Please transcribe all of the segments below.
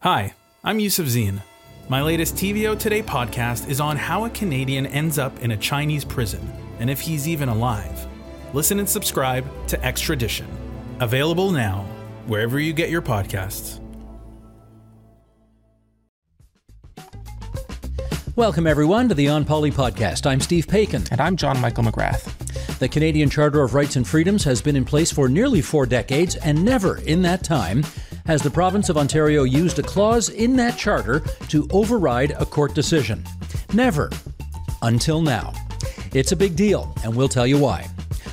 Hi, I'm Yusuf Zine. My latest TVO Today podcast is on how a Canadian ends up in a Chinese prison and if he's even alive. Listen and subscribe to Extradition. Available now, wherever you get your podcasts. Welcome, everyone, to the On Poli podcast. I'm Steve Paikin. And I'm John Michael McGrath. The Canadian Charter of Rights and Freedoms has been in place for nearly four decades, and never in that time has the province of Ontario used a clause in that charter to override a court decision. Never. Until now. It's a big deal, and we'll tell you why.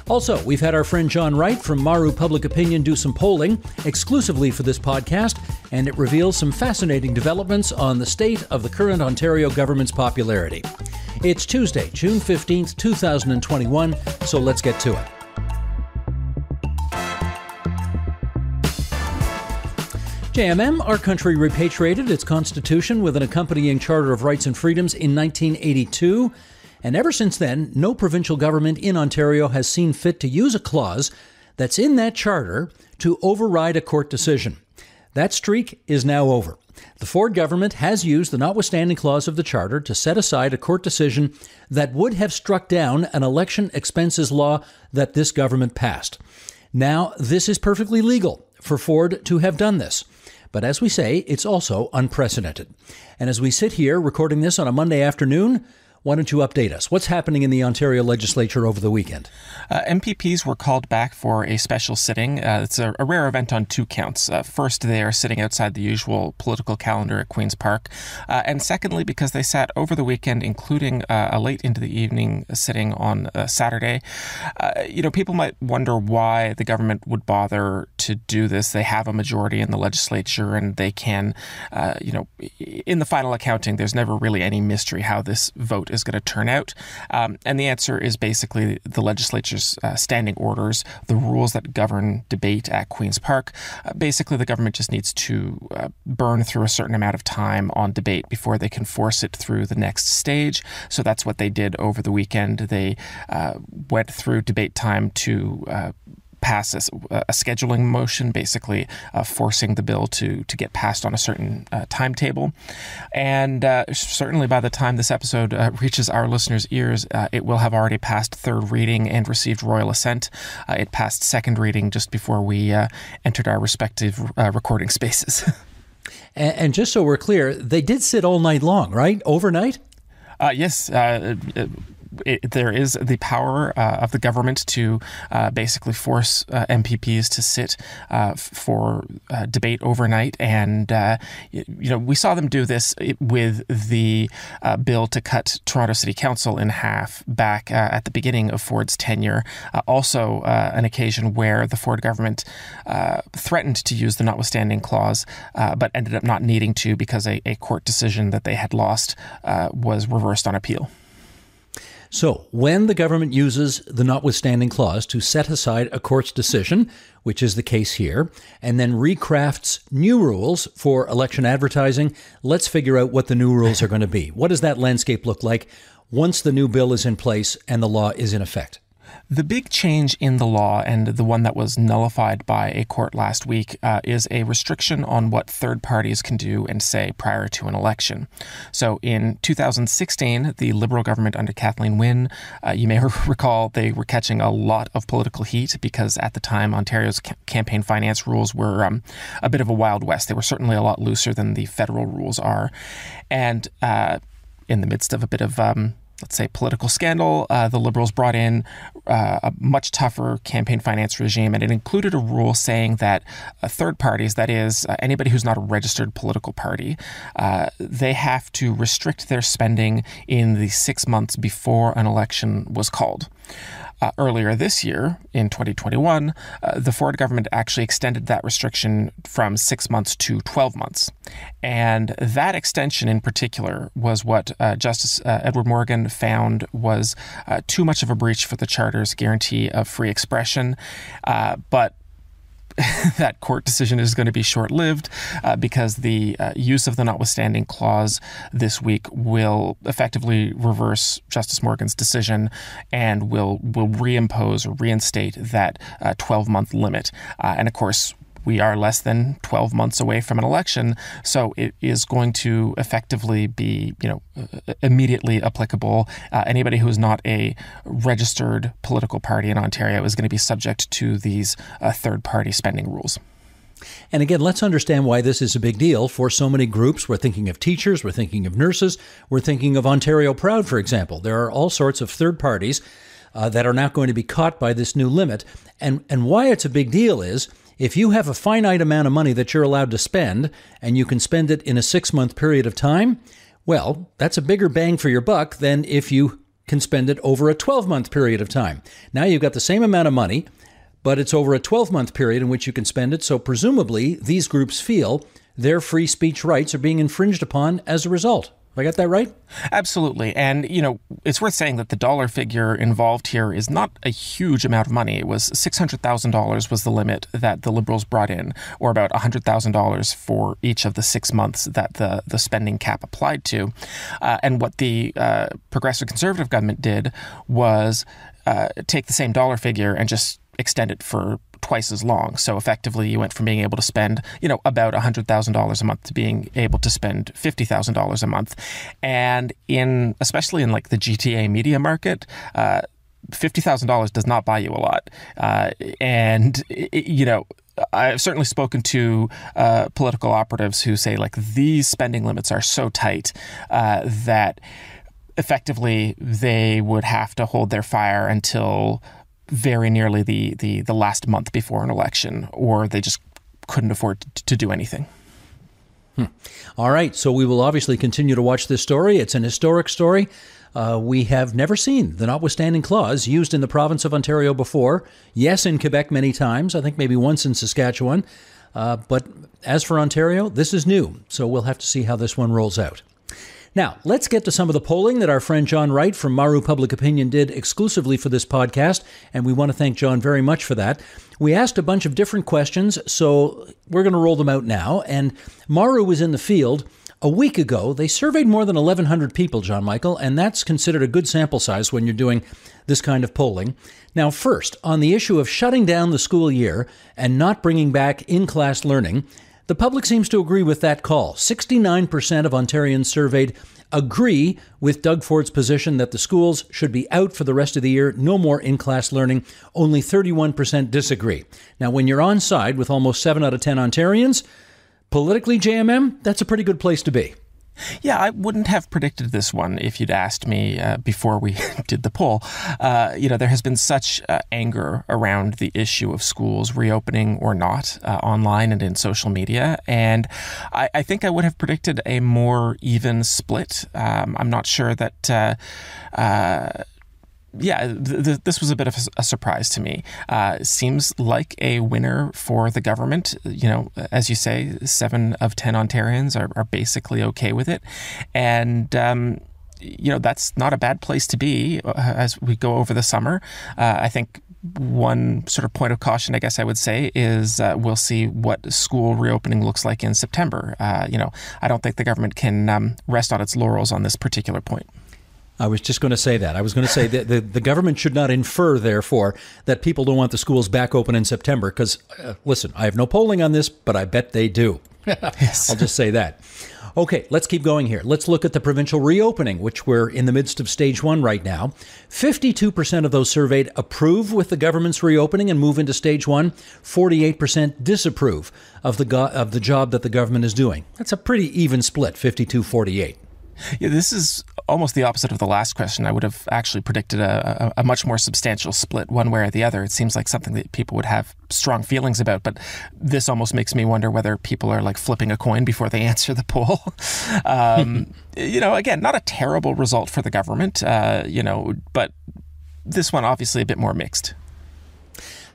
Also, we've had our friend John Wright from Maru Public Opinion do some polling exclusively for this podcast, and it reveals some fascinating developments on the state of the current Ontario government's popularity. It's Tuesday, June 15th, 2021, so let's get to it. JMM, our country repatriated its constitution with an accompanying Charter of Rights and Freedoms in 1982. And ever since then, no provincial government in Ontario has seen fit to use a clause that's in that charter to override a court decision. That streak is now over. The Ford government has used the notwithstanding clause of the charter to set aside a court decision that would have struck down an election expenses law that this government passed. Now, this is perfectly legal for Ford to have done this. But as we say, it's also unprecedented. And as we sit here recording this on a Monday afternoon, why don't you update us? What's happening in the Ontario legislature over the weekend? Uh, MPPs were called back for a special sitting. Uh, it's a, a, rare event on two counts. Uh, first, they are sitting outside the usual political calendar at Queen's Park. Uh, and secondly, because they sat over the weekend, including uh, a late into the evening sitting on uh, Saturday. you know, people might wonder why the government would bother to do this. They have a majority in the legislature and they can, you know, in the final accounting, there's never really any mystery how this vote is going to turn out? Um, and the answer is basically the legislature's uh, standing orders, the rules that govern debate at Queen's Park. Uh, basically, the government just needs to uh, burn through a certain amount of time on debate before they can force it through the next stage. So that's what they did over the weekend. They uh, went through debate time to uh, pass a, a scheduling motion, basically uh, forcing the bill to to get passed on a certain uh, timetable. And uh, certainly by the time this episode uh, reaches our listeners' ears, uh, it will have already passed third reading and received royal assent. Uh, it passed second reading just before we entered our respective recording spaces. and, and, just so we're clear, they did sit all night long, right? Overnight. yes, it, there is the power uh, of the government to uh, basically force uh, MPPs to sit uh, for uh, debate overnight, and you know we saw them do this with the bill to cut Toronto City Council in half back at the beginning of Ford's tenure. also, an occasion where the Ford government threatened to use the notwithstanding clause, but ended up not needing to because a, a court decision that they had lost was reversed on appeal. So, when the government uses the notwithstanding clause to set aside a court's decision, which is the case here, and then recrafts new rules for election advertising, let's figure out what the new rules are going to be. What does that landscape look like once the new bill is in place and the law is in effect? The big change in the law, and the one that was nullified by a court last week, uh, is a restriction on what third parties can do and say prior to an election. So in 2016, the Liberal government under Kathleen Wynne, uh, you may recall they were catching a lot of political heat because at the time Ontario's ca- campaign finance rules were um, a bit of a wild west. They were certainly a lot looser than the federal rules are. And uh, in the midst of a bit of um, let's say, political scandal, uh, the Liberals brought in uh, a much tougher campaign finance regime, and it included a rule saying that uh, third parties, that is, uh, anybody who's not a registered political party, uh, they have to restrict their spending in the six months before an election was called. Uh, earlier this year, in 2021, uh, the Ford government actually extended that restriction from six months to 12 months. And that extension in particular was what uh, Justice uh, Edward Morgan found was uh, too much of a breach for the Charter's guarantee of free expression. Uh, but that court decision is going to be short lived uh, because the uh, use of the notwithstanding clause this week will effectively reverse Justice Morgan's decision and will, will reimpose or reinstate that 12 uh, month limit. Uh, and of course, we are less than 12 months away from an election, so it is going to effectively be, you know, uh, immediately applicable. Uh, anybody who is not a registered political party in Ontario is going to be subject to these uh, third-party spending rules. And again, let's understand why this is a big deal for so many groups. We're thinking of teachers, we're thinking of nurses, we're thinking of Ontario Proud, for example. There are all sorts of third parties uh, that are not going to be caught by this new limit. And, and why it's a big deal is if you have a finite amount of money that you're allowed to spend and you can spend it in a six month period of time, well, that's a bigger bang for your buck than if you can spend it over a 12 month period of time. Now you've got the same amount of money, but it's over a 12 month period in which you can spend it. So presumably, these groups feel their free speech rights are being infringed upon as a result. Have I got that right? Absolutely. And, you know, it's worth saying that the dollar figure involved here is not a huge amount of money. It was $600,000 was the limit that the Liberals brought in, or about $100,000 for each of the six months that the, the spending cap applied to. Uh, and what the uh, Progressive Conservative government did was uh, take the same dollar figure and just extend it for twice as long. So effectively, you went from being able to spend, you know, about $100,000 a month to being able to spend $50,000 a month. And in, especially in like the GTA media market, uh, $50,000 does not buy you a lot. Uh, and, it, you know, I've certainly spoken to uh, political operatives who say like these spending limits are so tight uh, that effectively they would have to hold their fire until very nearly the, the, the last month before an election, or they just couldn't afford to, to do anything. Hmm. All right. So we will obviously continue to watch this story. It's an historic story. Uh, we have never seen the notwithstanding clause used in the province of Ontario before. Yes, in Quebec many times. I think maybe once in Saskatchewan. Uh, but as for Ontario, this is new. So we'll have to see how this one rolls out. Now, let's get to some of the polling that our friend John Wright from Maru Public Opinion did exclusively for this podcast, and we want to thank John very much for that. We asked a bunch of different questions, so we're going to roll them out now. And Maru was in the field. A week ago, they surveyed more than 1,100 people, John Michael, and that's considered a good sample size when you're doing this kind of polling. Now, first, on the issue of shutting down the school year and not bringing back in class learning, the public seems to agree with that call. 69% of Ontarians surveyed agree with Doug Ford's position that the schools should be out for the rest of the year, no more in class learning. Only 31% disagree. Now, when you're on side with almost 7 out of 10 Ontarians, politically, JMM, that's a pretty good place to be. Yeah, I wouldn't have predicted this one if you'd asked me uh, before we did the poll. Uh, you know, there has been such uh, anger around the issue of schools reopening or not uh, online and in social media. And I, I, think I would have predicted a more even split. Um, I'm not sure that uh, uh, yeah, th- th- this was a bit of a, surprise to me. Uh, seems like a winner for the government. You know, as you say, seven of 10 Ontarians are, are basically okay with it. And, um, you know, that's not a bad place to be uh, as we go over the summer. Uh, I think one sort of point of caution, I guess I would say, is uh, we'll see what school reopening looks like in September. Uh, you know, I don't think the government can um, rest on its laurels on this particular point. I was just going to say that. I was going to say that the, the government should not infer, therefore, that people don't want the schools back open in September. Because, uh, listen, I have no polling on this, but I bet they do. yes. I'll just say that. Okay, let's keep going here. Let's look at the provincial reopening, which we're in the midst of stage one right now. 52% of those surveyed approve with the government's reopening and move into stage one. 48% disapprove of the, go- of the job that the government is doing. That's a pretty even split, 52 48. Yeah, this is almost the opposite of the last question. I would have actually predicted a, a, a, much more substantial split one way or the other. It seems like something that people would have strong feelings about, but this almost makes me wonder whether people are like flipping a coin before they answer the poll. um, you know, again, not a terrible result for the government, uh, you know, but this one obviously a bit more mixed.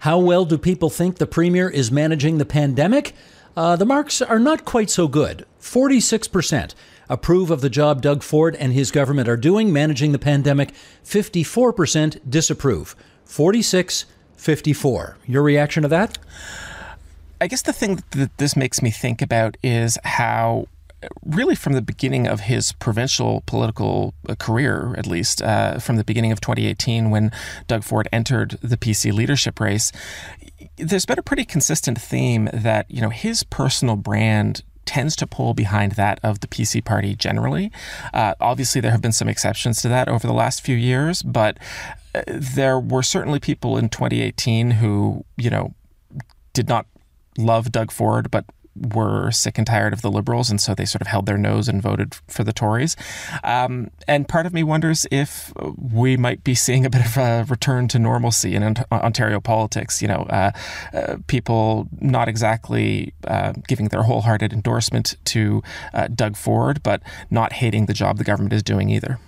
How well do people think the premier is managing the pandemic? Uh, the marks are not quite so good. 46% approve of the job Doug Ford and his government are doing managing the pandemic. 54% disapprove. 46 54. Your reaction to that? I guess the thing that this makes me think about is how really from the beginning of his provincial political uh, career, at least uh, from the beginning of 2018 when Doug Ford entered the PC leadership race, there's been a pretty consistent theme that you know his personal brand tends to pull behind that of the PC party generally. Uh, obviously, there have been some exceptions to that over the last few years, but uh, there were certainly people in 2018 who, you know, did not love Doug Ford, but were sick and tired of the Liberals, and so they sort of held their nose and voted for the Tories. Um, and part of me wonders if we might be seeing a bit of a return to normalcy in Ontario politics. You know, uh, uh, people not exactly uh, giving their wholehearted endorsement to uh, Doug Ford, but not hating the job the government is doing either.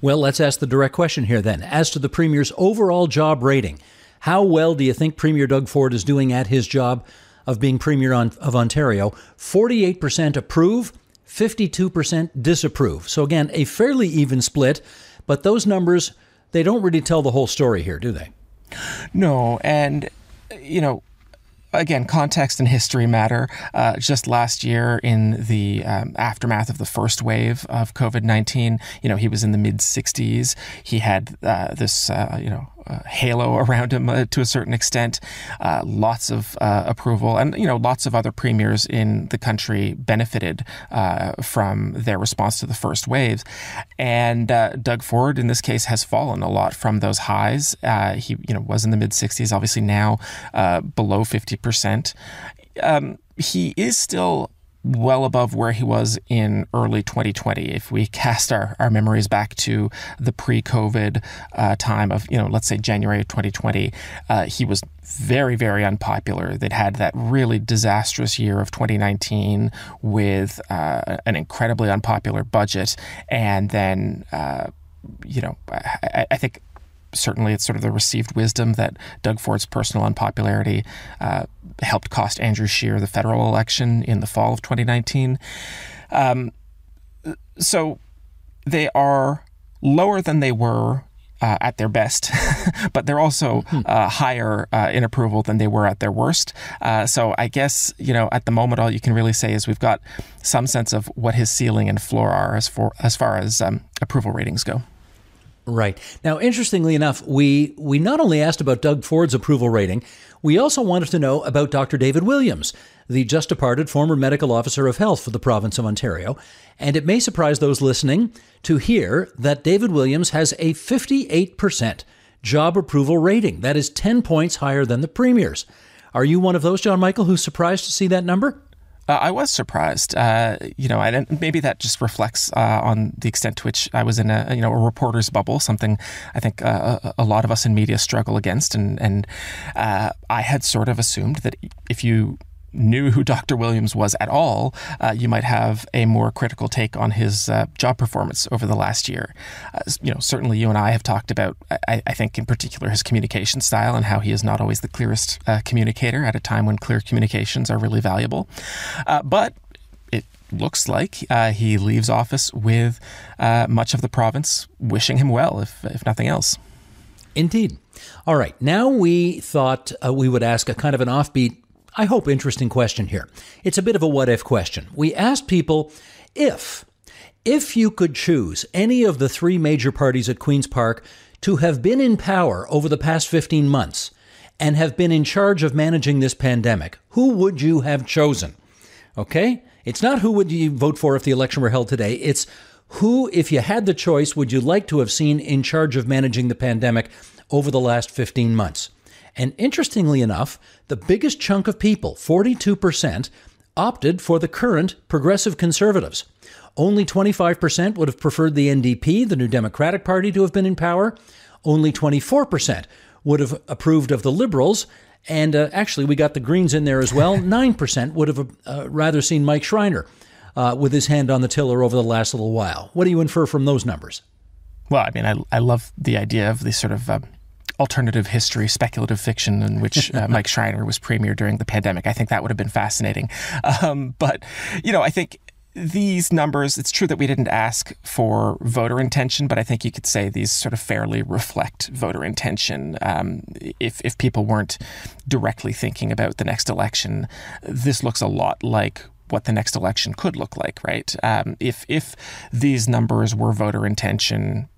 Well, let's ask the direct question here then. As to the Premier's overall job rating, how well do you think Premier Doug Ford is doing at his job? Of being Premier of Ontario, 48% approve, 52% disapprove. So again, a fairly even split, but those numbers, they don't really tell the whole story here, do they? No, and you know, again, context and history matter. Uh, just last year, in the um, aftermath of the first wave of COVID nineteen, you know, he was in the mid sixties. He had uh, this, uh, you know, uh, halo around him uh, to a certain extent. Uh, lots of uh, approval, and you know, lots of other premiers in the country benefited uh, from their response to the first waves. And uh, Doug Ford, in this case, has fallen a lot from those highs. he, you know, was in the mid 60s. Obviously, now below 50 percent. Um, he is still well above where he was in early 2020. If we cast our, our memories back to the pre COVID uh, time of, you know, let's say January of 2020, uh, he was very, very unpopular. They'd had that really disastrous year of 2019 with uh, an incredibly unpopular budget. And then, uh, you know, I, I think certainly it's sort of the received wisdom that Doug Ford's personal unpopularity uh, helped cost Andrew Scheer the federal election in the fall of 2019. Um, so they are lower than they were uh, at their best, but they're also hmm. uh, higher uh, in approval than they were at their worst. Uh, so I guess you know at the moment all you can really say is we've got some sense of what his ceiling and floor are as for as far as um, approval ratings go. Right. Now, interestingly enough, we, we not only asked about Doug Ford's approval rating, we also wanted to know about Dr. David Williams, the just departed former medical officer of health for the province of Ontario. And it may surprise those listening to hear that David Williams has a 58% job approval rating. That is 10 points higher than the Premier's. Are you one of those, John Michael, who's surprised to see that number? Uh, I was surprised, uh, you know, and maybe that just reflects uh, on the extent to which I was in a, you know, a reporter's bubble, something I think uh, a, a, lot of us in media struggle against, and and uh, I had sort of assumed that if you knew who Dr. Williams was at all, uh, you might have a more critical take on his uh, job performance over the last year. Uh, you know, certainly you and I have talked about, I, I, think in particular, his communication style and how he is not always the clearest uh, communicator at a time when clear communications are really valuable. Uh, but it looks like uh, he leaves office with much of the province wishing him well, if, if nothing else. Indeed. All right. Now we thought we would ask a kind of an offbeat I hope, interesting question here. It's a bit of a what if question. We asked people if, if you could choose any of the three major parties at Queen's Park to have been in power over the past 15 months and have been in charge of managing this pandemic, who would you have chosen? Okay? It's not who would you vote for if the election were held today. It's who, if you had the choice, would you like to have seen in charge of managing the pandemic over the last 15 months? And interestingly enough, the biggest chunk of people, 42%, opted for the current progressive conservatives. Only 25% would have preferred the NDP, the New Democratic Party, to have been in power. Only 24% would have approved of the Liberals. And uh, actually, we got the Greens in there as well. 9% would have uh, rather seen Mike Schreiner uh, with his hand on the tiller over the last little while. What do you infer from those numbers? Well, I mean, I, I love the idea of the sort of um, alternative history, speculative fiction, in which uh, Mike Schreiner was premier during the pandemic. I think that would have been fascinating. Um, but, you know, I think these numbers, it's true that we didn't ask for voter intention, but I think you could say these sort of fairly reflect voter intention. Um, if, if people weren't directly thinking about the next election, this looks a lot like what the next election could look like, right? Um, if if these numbers were voter intention,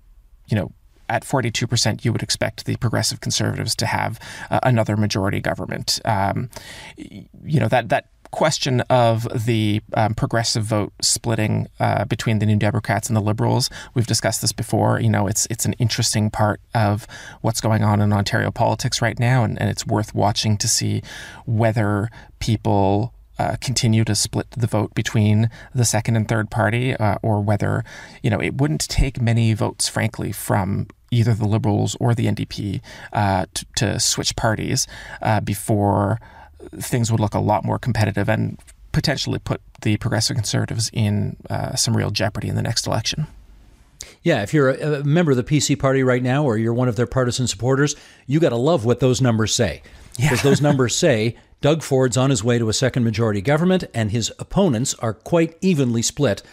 you know, at 42%, you would expect the progressive conservatives to have uh, another majority government. Um, you know, that, that question of the um, progressive vote splitting uh, between the New Democrats and the Liberals. We've discussed this before. You know, it's it's an interesting part of what's going on in Ontario politics right now, and, and it's worth watching to see whether people. Uh, continue to split the vote between the second and third party, uh, or whether, you know, it wouldn't take many votes, frankly, from either the Liberals or the NDP uh, to, to, switch parties uh, before things would look a lot more competitive and potentially put the progressive conservatives in uh, some real jeopardy in the next election. Yeah, if you're a, member of the PC party right now or you're one of their partisan supporters, you got to love what those numbers say. Because yeah. those numbers say Doug Ford's on his way to a second majority government and his opponents are quite evenly split,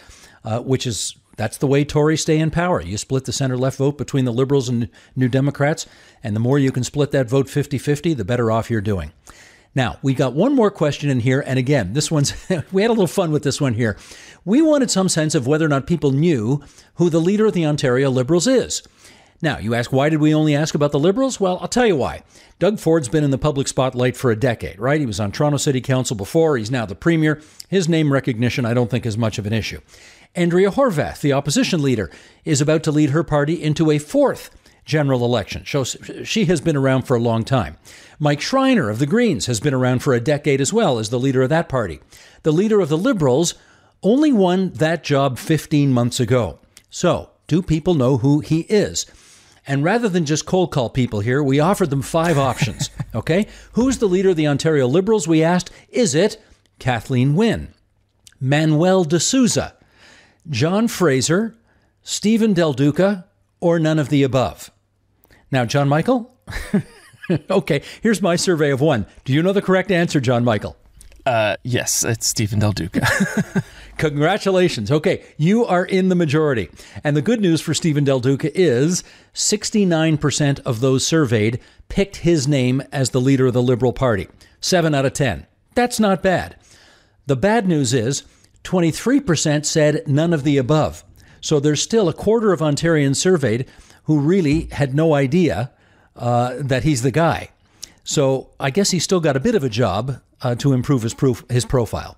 uh, which is that's the way Tories stay in power. You split the center left vote between the Liberals and New Democrats, and the more you can split that vote 50 50, the better off you're doing. Now, we got one more question in here. And again, this one's, we had a little fun with this one here. We wanted some sense of whether or not people knew who the leader of the Ontario Liberals is. Now, you ask, why did we only ask about the Liberals? Well, I'll tell you why. Doug Ford's been in the public spotlight for a decade, right? He was on Toronto City Council before. He's now the Premier. His name recognition, I don't think, is much of an issue. Andrea Horwath, the opposition leader, is about to lead her party into a fourth general election. She has been around for a long time. Mike Schreiner of the Greens has been around for a decade as well as the leader of that party. The leader of the Liberals only won that job 15 months ago. So, do people know who he is? And rather than just cold call people here, we offered them five options. Okay? Who's the leader of the Ontario Liberals? We asked, is it Kathleen Wynne, Manuel De Souza, John Fraser, Steven Del Duca, or none of the above? Now, John Michael? okay, here's my survey of one. Do you know the correct answer, John Michael? Uh, yes, it's Steven Del Duca. Congratulations. Okay, you are in the majority. And the good news for Steven Del Duca is 69% of those surveyed picked his name as the leader of the Liberal Party. 7 out of 10. That's not bad. The bad news is 23% said none of the above. So there's still a quarter of Ontarians surveyed who really had no idea uh, that he's the guy. So I guess he's still got a bit of a job uh, to improve his proof, his profile.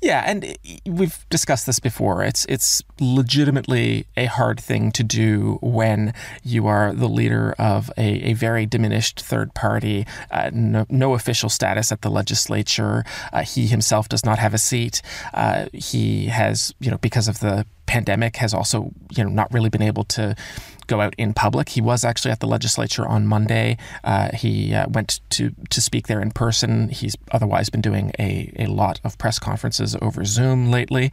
Yeah, and we've discussed this before. It's it's legitimately a hard thing to do when you are the leader of a, a very diminished third party, uh, no, no, official status at the legislature. Uh, he himself does not have a seat. Uh, he has, you know, because of the pandemic, has also, you know, not really been able to go out in public. He was actually at the legislature on Monday. Uh, he uh, went to to speak there in person. He's otherwise been doing a, a lot of press conferences over Zoom lately.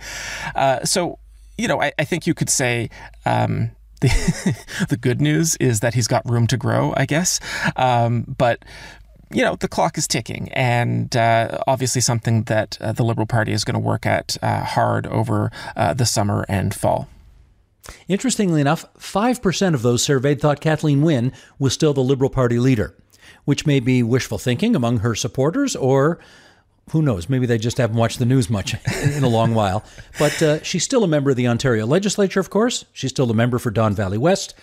Uh, so, you know, I, I, think you could say. Um, the, the good news is that he's got room to grow, I guess. Um, but you know, the clock is ticking, and uh, obviously something that uh, the Liberal Party is going to work at uh, hard over uh, the summer and fall. Interestingly enough, 5% of those surveyed thought Kathleen Wynne was still the Liberal Party leader, which may be wishful thinking among her supporters, or who knows, maybe they just haven't watched the news much in a long while. But uh, she's still a member of the Ontario legislature, of course. She's still a member for Don Valley West,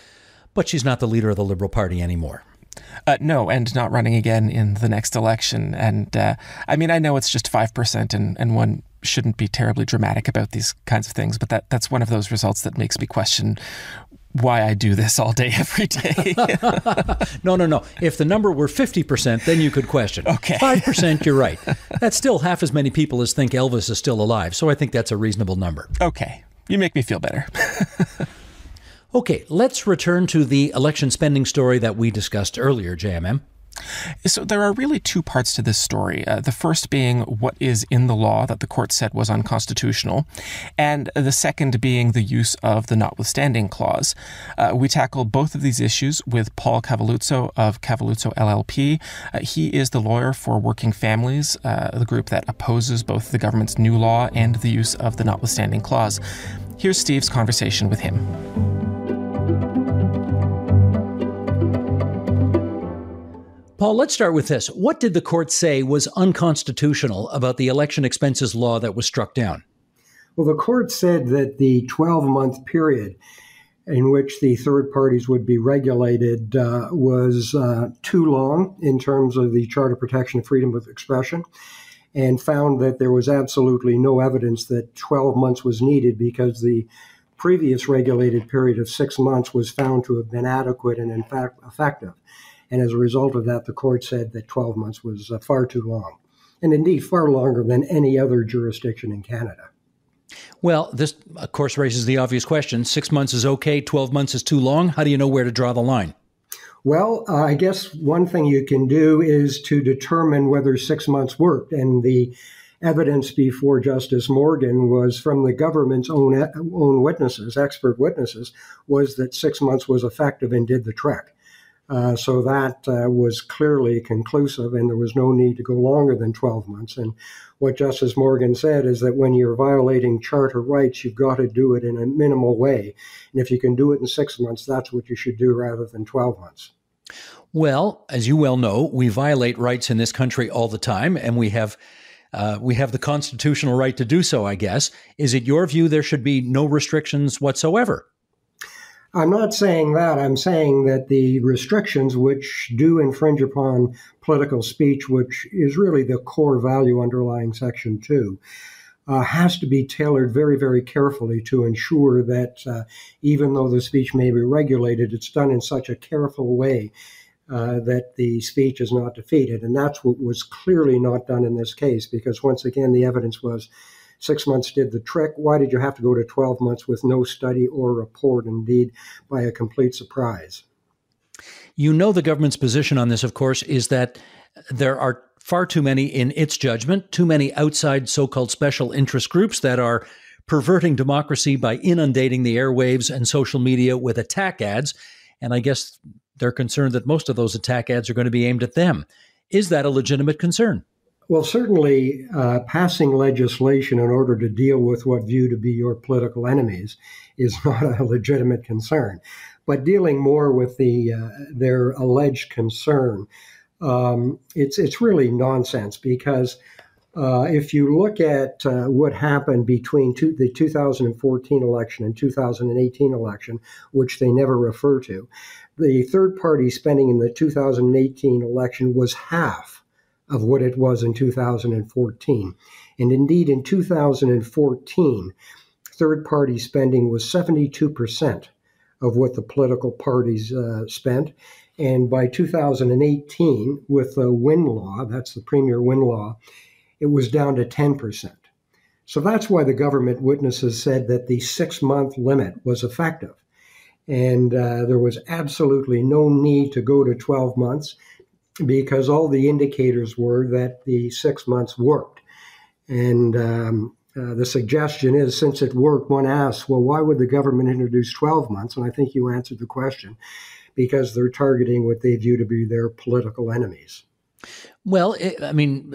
but she's not the leader of the Liberal Party anymore. Uh, no, and not running again in the next election. And uh, I mean, I know it's just 5%, and, and one shouldn't be terribly dramatic about these kinds of things, but that, that's one of those results that makes me question why I do this all day, every day. no, no, no. If the number were 50%, then you could question. Okay. 5%, you're right. That's still half as many people as think Elvis is still alive. So I think that's a reasonable number. Okay. You make me feel better. okay, let's return to the election spending story that we discussed earlier, JMM. So there are really two parts to this story. Uh, the first being what is in the law that the court said was unconstitutional, and the second being the use of the notwithstanding clause. Uh, we tackle both of these issues with Paul Cavalluzzo of Cavalluzzo LLP. Uh, he is the lawyer for Working Families, uh, the group that opposes both the government's new law and the use of the notwithstanding clause. Here's Steve's conversation with him. Paul, let's start with this. What did the court say was unconstitutional about the election expenses law that was struck down? Well, the court said that the 12 month period in which the third parties would be regulated uh, was uh, too long in terms of the Charter Protection of Freedom of Expression and found that there was absolutely no evidence that 12 months was needed because the previous regulated period of six months was found to have been adequate and, in fact, effective. And as a result of that, the court said that 12 months was uh, far too long, and indeed far longer than any other jurisdiction in Canada. Well, this, of course, raises the obvious question six months is okay, 12 months is too long. How do you know where to draw the line? Well, uh, I guess one thing you can do is to determine whether six months worked. And the evidence before Justice Morgan was from the government's own, own witnesses, expert witnesses, was that six months was effective and did the trick. Uh, so that uh, was clearly conclusive, and there was no need to go longer than 12 months. And what Justice Morgan said is that when you're violating charter rights, you've got to do it in a minimal way. And if you can do it in six months, that's what you should do rather than 12 months. Well, as you well know, we violate rights in this country all the time, and we have. Uh, we have the constitutional right to do so, I guess. Is it your view there should be no restrictions whatsoever? I'm not saying that. I'm saying that the restrictions which do infringe upon political speech, which is really the core value underlying Section 2, uh, has to be tailored very, very carefully to ensure that uh, even though the speech may be regulated, it's done in such a careful way uh, that the speech is not defeated. And that's what was clearly not done in this case, because once again, the evidence was Six months did the trick. Why did you have to go to 12 months with no study or report, indeed, by a complete surprise? You know, the government's position on this, of course, is that there are far too many, in its judgment, too many outside so called special interest groups that are perverting democracy by inundating the airwaves and social media with attack ads. And I guess they're concerned that most of those attack ads are going to be aimed at them. Is that a legitimate concern? Well, certainly, uh, passing legislation in order to deal with what view to be your political enemies is not a legitimate concern. But dealing more with the uh, their alleged concern, um, it's it's really nonsense because uh, if you look at uh, what happened between two, the 2014 election and 2018 election, which they never refer to, the third party spending in the 2018 election was half of what it was in 2014. And indeed, in 2014, third party spending was 72% of what the political parties uh, spent. And by 2018, with the Wynne law, that's the Premier Wynne law, it was down to 10%. So that's why the government witnesses said that the six month limit was effective. And uh, there was absolutely no need to go to 12 months because all the indicators were that the six months worked. And um, uh, the suggestion is since it worked, one asks, well, why would the government introduce 12 months? And I think you answered the question because they're targeting what they view to be their political enemies. Well, it, I mean,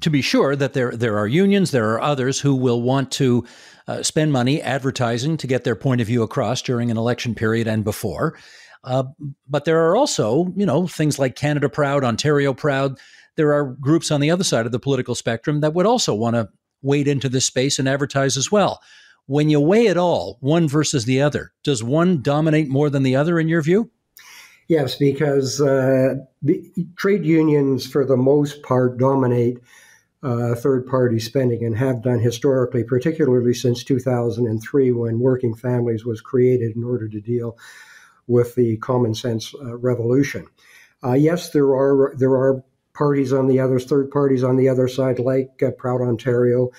to be sure that there there are unions, there are others who will want to uh, spend money advertising to get their point of view across during an election period and before. Uh, but there are also, you know, things like Canada Proud, Ontario Proud. There are groups on the other side of the political spectrum that would also want to wade into this space and advertise as well. When you weigh it all, one versus the other, does one dominate more than the other in your view? Yes, because uh, trade unions, for the most part, dominate uh, third party spending and have done historically, particularly since 2003 when Working Families was created in order to deal with the common sense uh, revolution. Uh, yes, there are there are parties on the other third parties on the other side, like uh, Proud Ontario,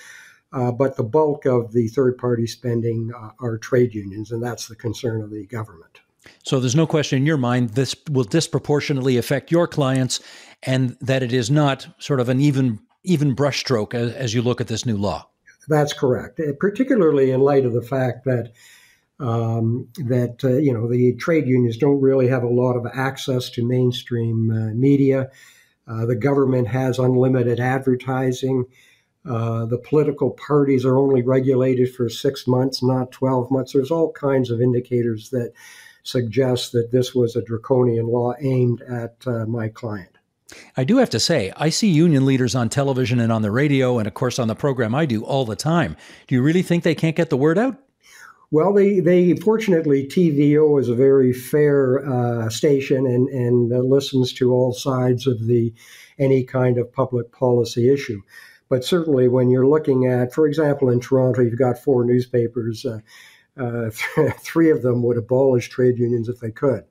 uh, but the bulk of the third party spending uh, are trade unions, and that's the concern of the government. So there's no question in your mind this will disproportionately affect your clients, and that it is not sort of an even even brushstroke as, as you look at this new law. That's correct, particularly in light of the fact that um, that uh, you know the trade unions don't really have a lot of access to mainstream uh, media. Uh, the government has unlimited advertising. Uh, the political parties are only regulated for six months, not 12 months. There's all kinds of indicators that suggest that this was a draconian law aimed at uh, my client. I do have to say, I see union leaders on television and on the radio, and of course on the program I do all the time. Do you really think they can't get the word out? Well, they, they fortunately TVO is a very fair uh, station and and uh, listens to all sides of the any kind of public policy issue. But certainly, when you're looking at, for example, in Toronto, you've got four newspapers. Uh, uh, three of them would abolish trade unions if they could.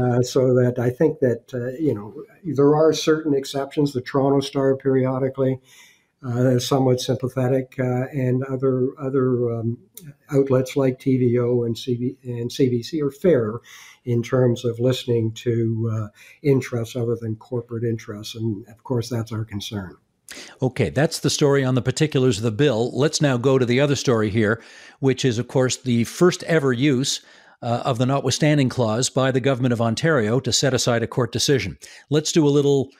Uh, so that I think that uh, you know there are certain exceptions. The Toronto Star periodically uh, somewhat sympathetic, uh, and other other um, outlets like TVO and, and CBC are fair in terms of listening to uh, interests other than corporate interests, and of course that's our concern. Okay, that's the story on the particulars of the bill. Let's now go to the other story here, which is, of course, the first ever use uh, of the notwithstanding clause by the government of Ontario to set aside a court decision. Let's do a little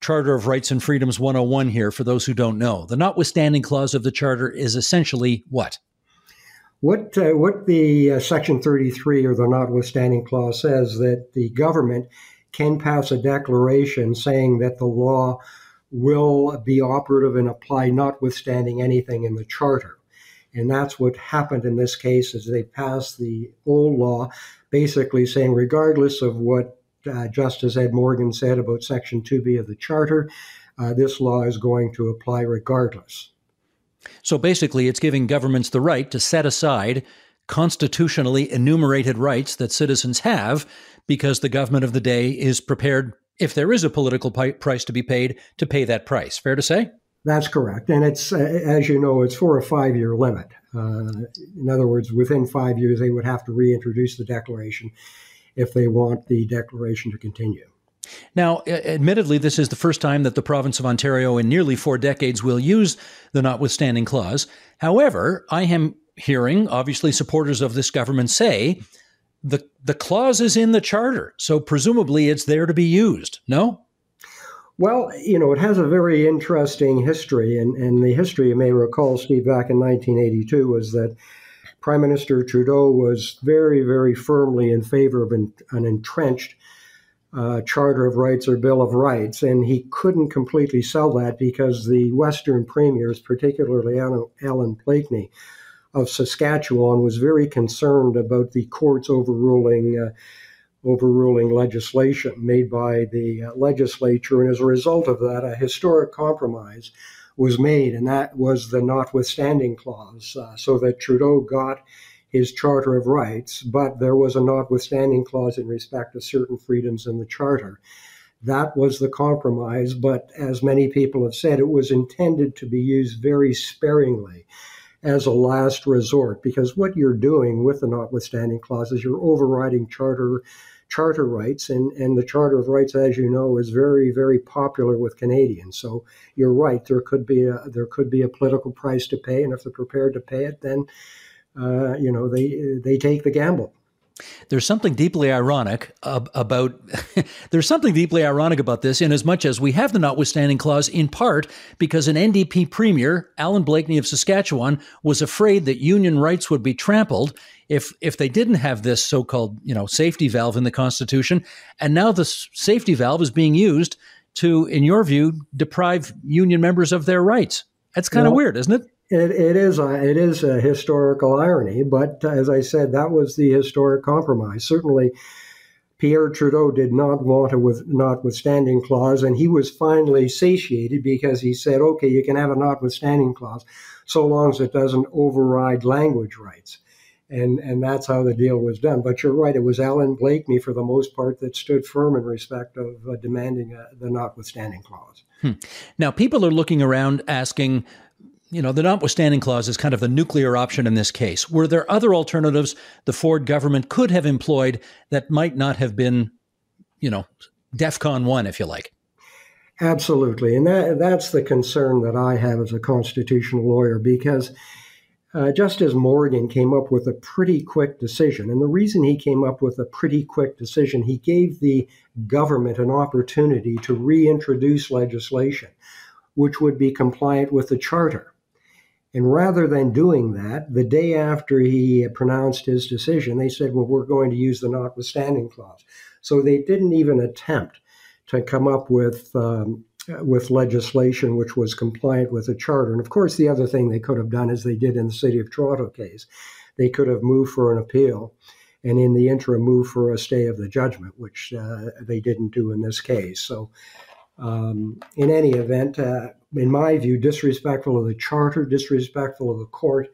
Charter of Rights and Freedoms 101 here for those who don't know. The notwithstanding clause of the Charter is essentially what? What, uh, what the uh, Section 33 or the notwithstanding clause says that the government can pass a declaration saying that the law will be operative and apply notwithstanding anything in the Charter. And that's what happened in this case is they passed the old law basically saying regardless of what uh, Justice Ed Morgan said about Section 2B of the Charter, uh, this law is going to apply regardless. So basically, it's giving governments the right to set aside constitutionally enumerated rights that citizens have because the government of the day is prepared, if there is a political price to be paid, to pay that price. Fair to say? That's correct. And it's, uh, as you know, it's for a five year limit. Uh, in other words, within five years, they would have to reintroduce the declaration if they want the declaration to continue. Now, admittedly, this is the first time that the province of Ontario in nearly four decades will use the notwithstanding clause. However, I am hearing, obviously, supporters of this government say the, the clause is in the charter, so presumably it's there to be used, no? Well, you know, it has a very interesting history, and, and the history you may recall, Steve, back in 1982 was that Prime Minister Trudeau was very, very firmly in favor of an, an entrenched uh, Charter of Rights or Bill of Rights, and he couldn't completely sell that because the Western premiers, particularly Allan, Blakeney of Saskatchewan, was very concerned about the courts overruling. Uh, overruling legislation made by the uh, legislature, and as a result of that, a historic compromise was made, and that was the notwithstanding clause, uh, so that Trudeau got his Charter of Rights, but there was a notwithstanding clause in respect to certain freedoms in the Charter. That was the compromise, but as many people have said, it was intended to be used very sparingly as a last resort, because what you're doing with the notwithstanding clause is you're overriding Charter charter rights, and, and the Charter of Rights, as you know, is very, very popular with Canadians. So you're right, there could be a there could be a political price to pay, and if they're prepared to pay it, then uh, you know they they take the gamble. There's something deeply ironic about there's something deeply ironic about this in as much as we have the notwithstanding clause in part because an NDP premier, Allan Blakeney of Saskatchewan, was afraid that union rights would be trampled if if they didn't have this so-called, you know, safety valve in the constitution, and now the safety valve is being used to in your view deprive union members of their rights. That's kind of well, weird, isn't it? It, it is a, it is a historical irony, but as I said, that was the historic compromise. Certainly, Pierre Trudeau did not want a with, notwithstanding clause, and he was finally satiated because he said, "Okay, you can have a notwithstanding clause, so long as it doesn't override language rights." And and that's how the deal was done. But you're right; it was Allan Blakeney, for the most part, that stood firm in respect of uh, demanding a, the notwithstanding clause. Hmm. Now, people are looking around asking you know, the notwithstanding clause is kind of the nuclear option in this case. Were there other alternatives the Ford government could have employed that might not have been, you know, DEFCON 1, if you like? Absolutely. And that, that's the concern that I have as a constitutional lawyer because uh, Justice Morgan came up with a pretty quick decision. And the reason he came up with a pretty quick decision, he gave the government an opportunity to reintroduce legislation which would be compliant with the charter. And rather than doing that, the day after he pronounced his decision, they said, well, we're going to use the notwithstanding clause. So they didn't even attempt to come up with um, with legislation which was compliant with the charter. And of course, the other thing they could have done, as they did in the City of Toronto case, they could have moved for an appeal and in the interim move for a stay of the judgment, which uh, they didn't do in this case. So, um, in any event, uh, in my view, disrespectful of the charter, disrespectful of the court,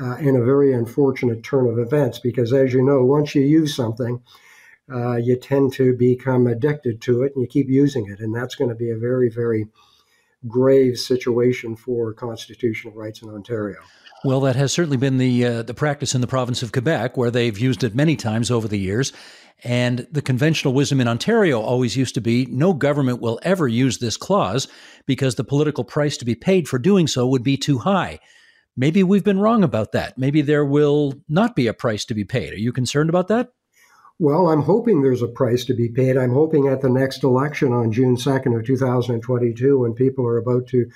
uh, and a very unfortunate turn of events because, as you know, once you use something, uh, you tend to become addicted to it and you keep using it. And that's going to be a very, very grave situation for constitutional rights in Ontario. Well, that has certainly been the uh, the practice in the province of Quebec, where they've used it many times over the years. And the conventional wisdom in Ontario always used to be no government will ever use this clause because the political price to be paid for doing so would be too high. Maybe we've been wrong about that. Maybe there will not be a price to be paid. Are you concerned about that? Well, I'm hoping there's a price to be paid. I'm hoping at the next election on June 2nd of 2022, when people are about to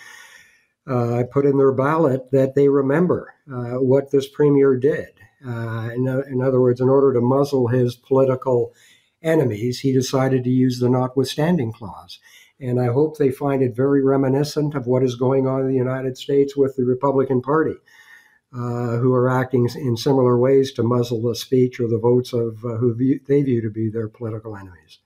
uh, put in their ballot, that they remember uh, what this premier did. Uh, in, in, other words, in order to muzzle his political enemies, he decided to use the notwithstanding clause. And I hope they find it very reminiscent of what is going on in the United States with the Republican Party uh, who are acting in similar ways to muzzle the speech or the votes of uh, who view, they view to be their political enemies.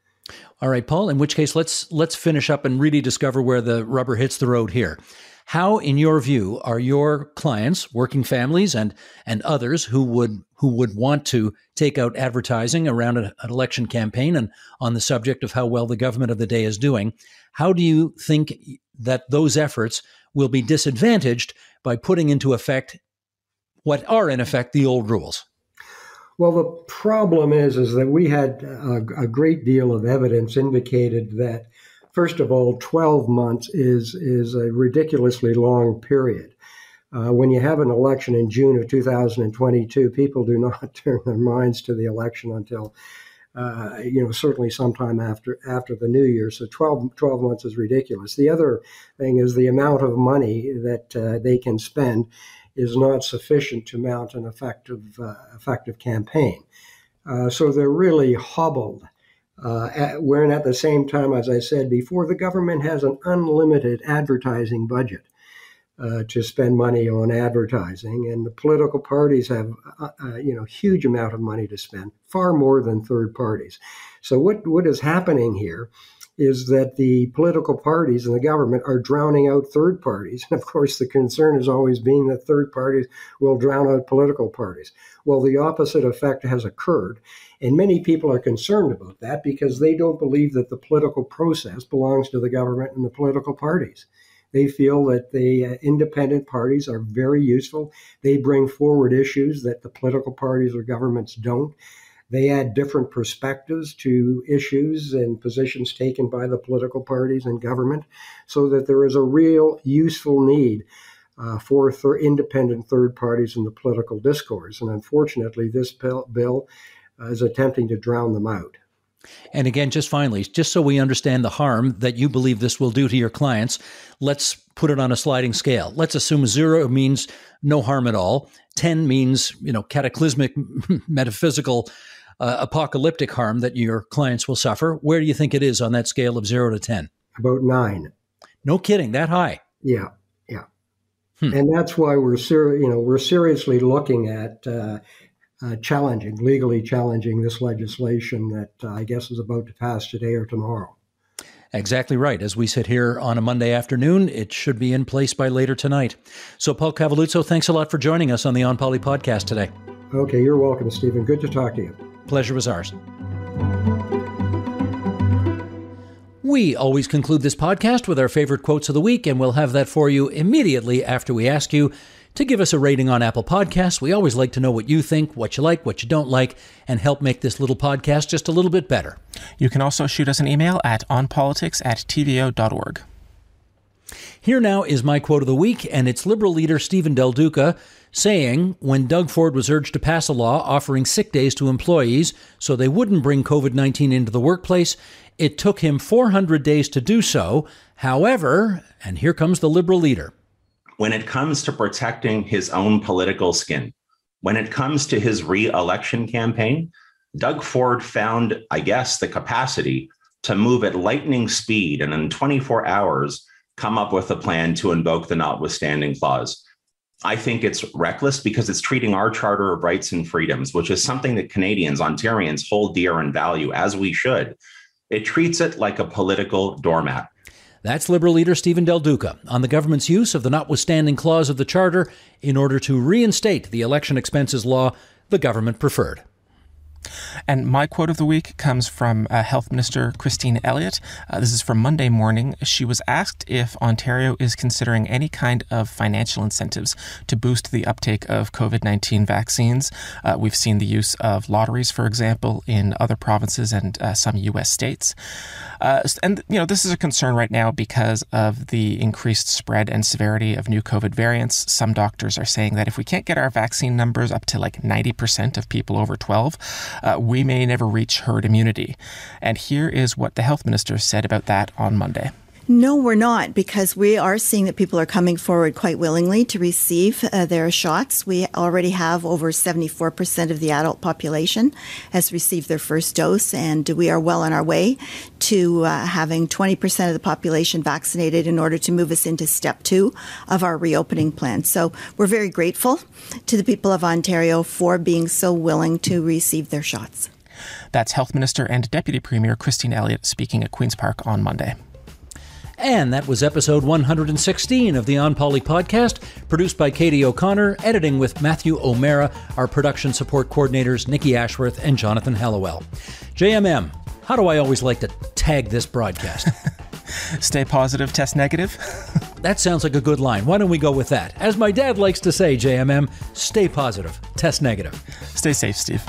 All right, Paul. In which case, let's let's finish up and really discover where the rubber hits the road here. How, in your view, are your clients, working families, and and others who would who would want to take out advertising around an election campaign and on the subject of how well the government of the day is doing? How do you think that those efforts will be disadvantaged by putting into effect what are in effect the old rules? Well, the problem is is that we had a, a, great deal of evidence indicated that, first of all, 12 months is is a ridiculously long period. Uh, when you have an election in June of 2022, people do not turn their minds to the election until, uh, you know, certainly sometime after after the new year. So 12, 12 months is ridiculous. The other thing is the amount of money that uh, they can spend is not sufficient to mount an effective uh, effective campaign. Uh, so they're really hobbled. Uh, at, when at the same time, as I said before, the government has an unlimited advertising budget uh, to spend money on advertising, and the political parties have uh, uh, you know huge amount of money to spend, far more than third parties. So what what is happening here? Is that the political parties and the government are drowning out third parties. And of course, the concern has always been that third parties will drown out political parties. Well, the opposite effect has occurred. And many people are concerned about that because they don't believe that the political process belongs to the government and the political parties. They feel that the uh, independent parties are very useful. They bring forward issues that the political parties or governments don't. They add different perspectives to issues and positions taken by the political parties and government so that there is a real useful need uh, for th- independent third parties in the political discourse. And unfortunately, this bill, uh, is attempting to drown them out. And again, just finally, just so we understand the harm that you believe this will do to your clients, let's put it on a sliding scale. Let's assume zero means no harm at all. 10 means, you know, cataclysmic metaphysical uh, apocalyptic harm that your clients will suffer. Where do you think it is on that scale of zero to 10? About nine. No kidding, that high. Yeah, yeah. Hmm. And that's why we're ser- you know we're seriously looking at uh, uh, challenging, legally challenging this legislation that uh, I guess is about to pass today or tomorrow. Exactly right. As we sit here on a Monday afternoon, it should be in place by later tonight. So, Paul Cavalluzzo, thanks a lot for joining us on the On Poli podcast today. Okay, you're welcome, Stephen. Good to talk to you. Pleasure was ours. We always conclude this podcast with our favorite quotes of the week, and we'll have that for you immediately after we ask you to give us a rating on Apple Podcasts. We always like to know what you think, what you like, what you don't like, and help make this little podcast just a little bit better. You can also shoot us an email at onpolitics at tvo.org. Here now is my quote of the week, and it's Liberal leader Steven Del Duca saying when Doug Ford was urged to pass a law offering sick days to employees so they wouldn't bring COVID 19 into the workplace, it took him 400 days to do so. However, and here comes the Liberal leader. When it comes to protecting his own political skin, when it comes to his re election campaign, Doug Ford found, I guess, the capacity to move at lightning speed and in 24 hours come up with a plan to invoke the notwithstanding clause. I think it's reckless because it's treating our Charter of Rights and Freedoms, which is something that Canadians, Ontarians hold dear and value, as we should. It treats it like a political doormat. That's Liberal leader Steven Del Duca on the government's use of the notwithstanding clause of the Charter in order to reinstate the election expenses law the government preferred. And my quote of the week comes from uh, Health Minister Christine Elliott. Uh, this is from Monday morning. She was asked if Ontario is considering any kind of financial incentives to boost the uptake of COVID 19 vaccines. Uh, we've seen the use of lotteries, for example, in other provinces and uh, some U.S. states. Uh, and, you know, this is a concern right now because of the increased spread and severity of new COVID variants. Some doctors are saying that if we can't get our vaccine numbers up to like 90% of people over 12, uh, we may never reach herd immunity. And here is what the health minister said about that on Monday. No, we're not, because we are seeing that people are coming forward quite willingly to receive uh, their shots. We already have over 74% of the adult population has received their first dose, and we are well on our way to uh, having 20% of the population vaccinated in order to move us into step two of our reopening plan. So we're very grateful to the people of Ontario for being so willing to receive their shots. That's Health Minister and Deputy Premier Christine Elliott speaking at Queen's Park on Monday. And that was episode 116 of the On Poli podcast, produced by Katie O'Connor, editing with Matthew O'Mara, our production support coordinators Nikki Ashworth and Jonathan Hallowell. JMM, how do I always like to tag this broadcast? Stay positive, test negative. that sounds like a good line. Why don't we go with that? As my dad likes to say, JMM, stay positive, test negative. Stay safe, Steve.